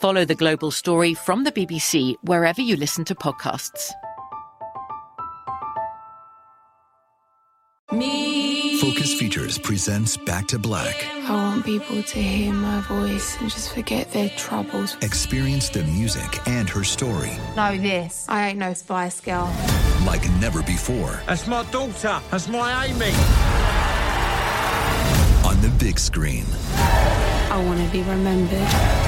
Follow the global story from the BBC wherever you listen to podcasts. Me. Focus Features presents Back to Black. I want people to hear my voice and just forget their troubles. Experience the music and her story. Know this. I ain't no Spice Girl. Like never before. That's my daughter. That's my Amy. On the big screen. I want to be remembered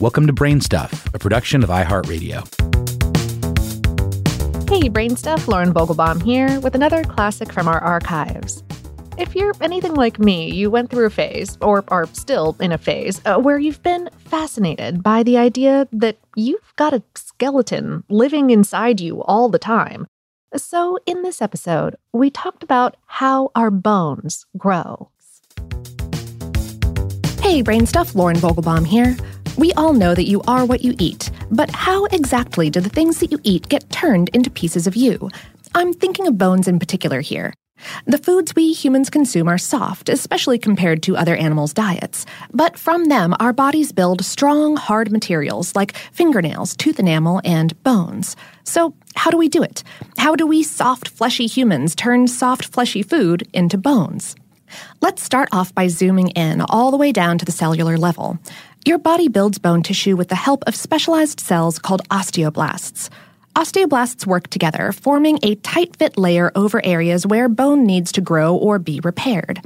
Welcome to Brain Stuff, a production of iHeartRadio. Hey, Brain Stuff, Lauren Vogelbaum here with another classic from our archives. If you're anything like me, you went through a phase, or are still in a phase, uh, where you've been fascinated by the idea that you've got a skeleton living inside you all the time. So, in this episode, we talked about how our bones grow. Hey, Brain Stuff, Lauren Vogelbaum here. We all know that you are what you eat, but how exactly do the things that you eat get turned into pieces of you? I'm thinking of bones in particular here. The foods we humans consume are soft, especially compared to other animals' diets. But from them, our bodies build strong, hard materials like fingernails, tooth enamel, and bones. So, how do we do it? How do we soft, fleshy humans turn soft, fleshy food into bones? Let's start off by zooming in all the way down to the cellular level. Your body builds bone tissue with the help of specialized cells called osteoblasts. Osteoblasts work together, forming a tight fit layer over areas where bone needs to grow or be repaired.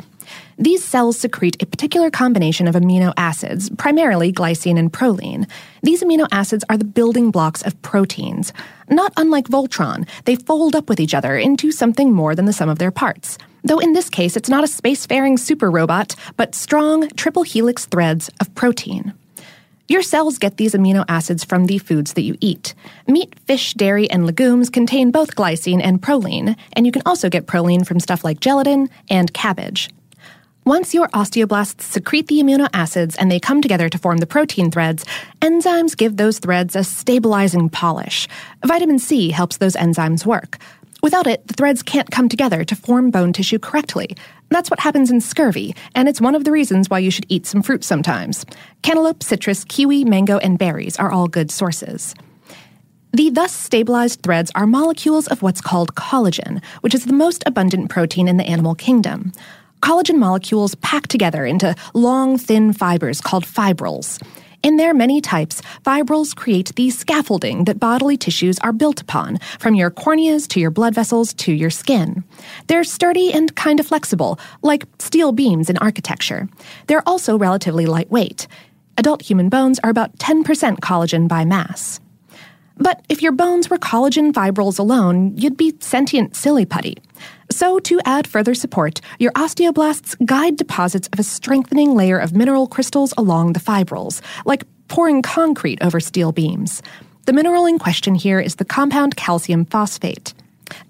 These cells secrete a particular combination of amino acids, primarily glycine and proline. These amino acids are the building blocks of proteins. Not unlike Voltron, they fold up with each other into something more than the sum of their parts. Though in this case, it's not a spacefaring super robot, but strong triple helix threads of protein. Your cells get these amino acids from the foods that you eat. Meat, fish, dairy, and legumes contain both glycine and proline, and you can also get proline from stuff like gelatin and cabbage. Once your osteoblasts secrete the amino acids and they come together to form the protein threads, enzymes give those threads a stabilizing polish. Vitamin C helps those enzymes work. Without it, the threads can't come together to form bone tissue correctly. That's what happens in scurvy, and it's one of the reasons why you should eat some fruit sometimes. Cantaloupe, citrus, kiwi, mango, and berries are all good sources. The thus stabilized threads are molecules of what's called collagen, which is the most abundant protein in the animal kingdom. Collagen molecules pack together into long, thin fibers called fibrils. In their many types, fibrils create the scaffolding that bodily tissues are built upon, from your corneas to your blood vessels to your skin. They're sturdy and kind of flexible, like steel beams in architecture. They're also relatively lightweight. Adult human bones are about 10% collagen by mass. But if your bones were collagen fibrils alone, you'd be sentient silly putty. So, to add further support, your osteoblasts guide deposits of a strengthening layer of mineral crystals along the fibrils, like pouring concrete over steel beams. The mineral in question here is the compound calcium phosphate.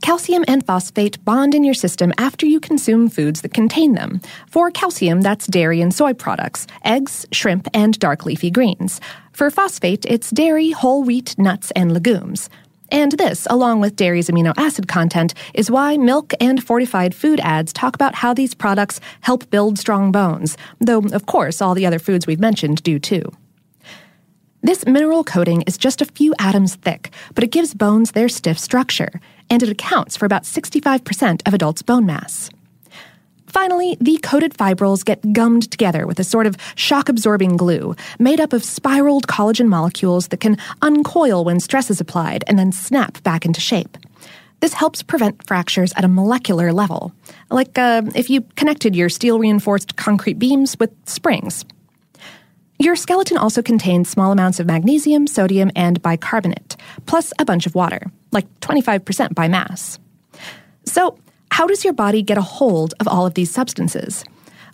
Calcium and phosphate bond in your system after you consume foods that contain them. For calcium, that's dairy and soy products, eggs, shrimp, and dark leafy greens. For phosphate, it's dairy, whole wheat, nuts, and legumes. And this, along with dairy's amino acid content, is why milk and fortified food ads talk about how these products help build strong bones, though, of course, all the other foods we've mentioned do too. This mineral coating is just a few atoms thick, but it gives bones their stiff structure, and it accounts for about 65% of adults' bone mass. Finally, the coated fibrils get gummed together with a sort of shock absorbing glue made up of spiraled collagen molecules that can uncoil when stress is applied and then snap back into shape. This helps prevent fractures at a molecular level, like uh, if you connected your steel reinforced concrete beams with springs. Your skeleton also contains small amounts of magnesium, sodium, and bicarbonate, plus a bunch of water, like 25% by mass. So, how does your body get a hold of all of these substances?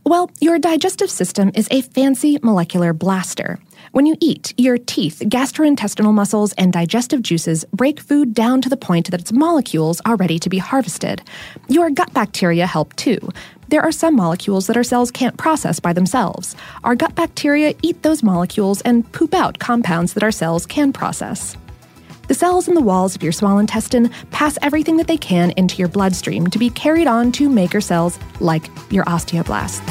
Well, your digestive system is a fancy molecular blaster. When you eat, your teeth, gastrointestinal muscles, and digestive juices break food down to the point that its molecules are ready to be harvested. Your gut bacteria help too. There are some molecules that our cells can't process by themselves. Our gut bacteria eat those molecules and poop out compounds that our cells can process. The cells in the walls of your small intestine pass everything that they can into your bloodstream to be carried on to maker cells like your osteoblasts.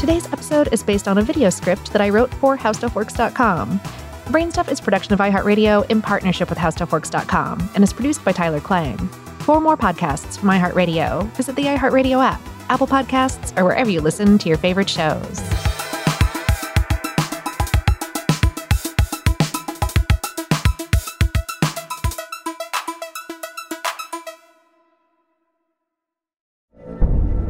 Today's episode is based on a video script that I wrote for HowStuffWorks.com. Brainstuff is production of iHeartRadio in partnership with HowStuffWorks.com and is produced by Tyler Klang. For more podcasts from iHeartRadio, visit the iHeartRadio app, Apple Podcasts, or wherever you listen to your favorite shows.